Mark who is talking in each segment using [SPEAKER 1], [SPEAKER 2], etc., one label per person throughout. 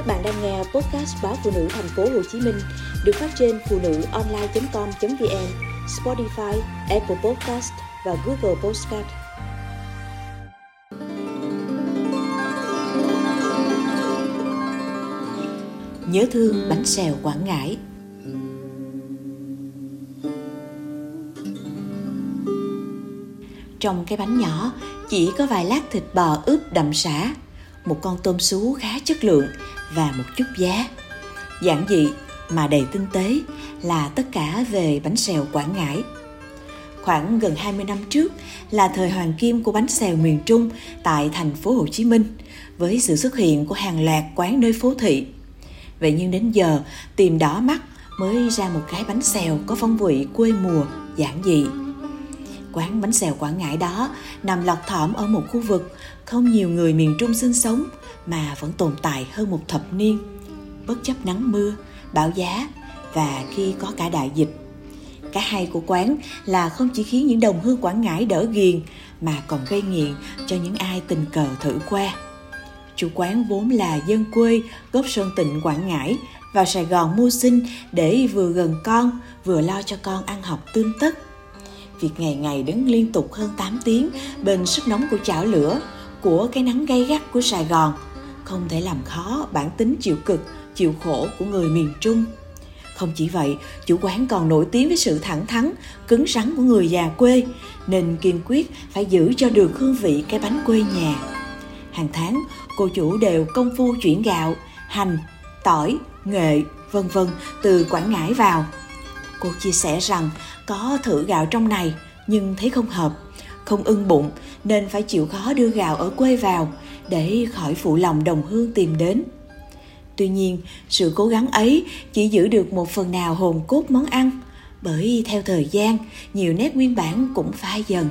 [SPEAKER 1] Các bạn đang nghe podcast báo phụ nữ thành phố Hồ Chí Minh được phát trên phụ nữ online.com.vn, Spotify, Apple Podcast và Google Podcast. Nhớ thương bánh xèo Quảng Ngãi Trong cái bánh nhỏ chỉ có vài lát thịt bò ướp đậm sả một con tôm sú khá chất lượng và một chút giá. Giản dị mà đầy tinh tế là tất cả về bánh xèo Quảng Ngãi. Khoảng gần 20 năm trước là thời hoàng kim của bánh xèo miền Trung tại thành phố Hồ Chí Minh với sự xuất hiện của hàng loạt quán nơi phố thị. Vậy nhưng đến giờ, tìm đỏ mắt mới ra một cái bánh xèo có phong vị quê mùa, giản dị Quán bánh xèo Quảng Ngãi đó nằm lọt thỏm ở một khu vực không nhiều người miền Trung sinh sống mà vẫn tồn tại hơn một thập niên, bất chấp nắng mưa, bão giá và khi có cả đại dịch. Cái hay của quán là không chỉ khiến những đồng hương Quảng Ngãi đỡ ghiền mà còn gây nghiện cho những ai tình cờ thử qua. Chủ quán vốn là dân quê gốc Sơn Tịnh Quảng Ngãi vào Sài Gòn mưu sinh để vừa gần con vừa lo cho con ăn học tươm tất việc ngày ngày đứng liên tục hơn 8 tiếng bên sức nóng của chảo lửa, của cái nắng gay gắt của Sài Gòn, không thể làm khó bản tính chịu cực, chịu khổ của người miền Trung. Không chỉ vậy, chủ quán còn nổi tiếng với sự thẳng thắn, cứng rắn của người già quê, nên kiên quyết phải giữ cho được hương vị cái bánh quê nhà. Hàng tháng, cô chủ đều công phu chuyển gạo, hành, tỏi, nghệ, vân vân từ Quảng Ngãi vào – Cô chia sẻ rằng có thử gạo trong này nhưng thấy không hợp, không ưng bụng nên phải chịu khó đưa gạo ở quê vào để khỏi phụ lòng đồng hương tìm đến. Tuy nhiên, sự cố gắng ấy chỉ giữ được một phần nào hồn cốt món ăn, bởi theo thời gian, nhiều nét nguyên bản cũng phai dần.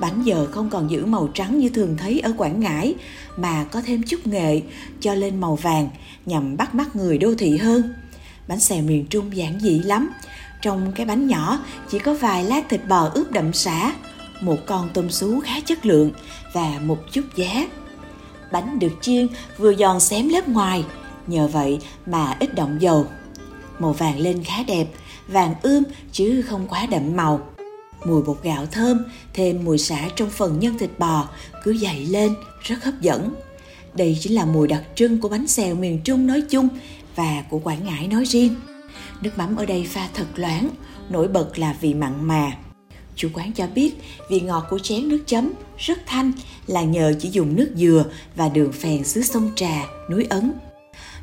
[SPEAKER 1] Bánh giờ không còn giữ màu trắng như thường thấy ở Quảng Ngãi, mà có thêm chút nghệ cho lên màu vàng nhằm bắt mắt người đô thị hơn bánh xèo miền Trung giản dị lắm. Trong cái bánh nhỏ chỉ có vài lát thịt bò ướp đậm xả, một con tôm sú khá chất lượng và một chút giá. Bánh được chiên vừa giòn xém lớp ngoài, nhờ vậy mà ít động dầu. Màu vàng lên khá đẹp, vàng ươm chứ không quá đậm màu. Mùi bột gạo thơm, thêm mùi xả trong phần nhân thịt bò cứ dậy lên, rất hấp dẫn. Đây chính là mùi đặc trưng của bánh xèo miền Trung nói chung và của Quảng Ngãi nói riêng. Nước mắm ở đây pha thật loãng, nổi bật là vị mặn mà. Chủ quán cho biết vị ngọt của chén nước chấm rất thanh là nhờ chỉ dùng nước dừa và đường phèn xứ sông Trà, núi Ấn.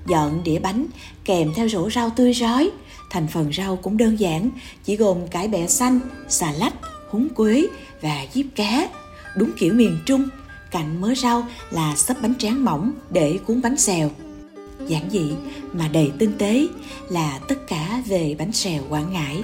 [SPEAKER 1] Dọn đĩa bánh kèm theo rổ rau tươi rói, thành phần rau cũng đơn giản, chỉ gồm cải bẹ xanh, xà lách, húng quế và diếp cá. Đúng kiểu miền Trung, cạnh mớ rau là sấp bánh tráng mỏng để cuốn bánh xèo giản dị mà đầy tinh tế là tất cả về bánh xèo Quảng Ngãi.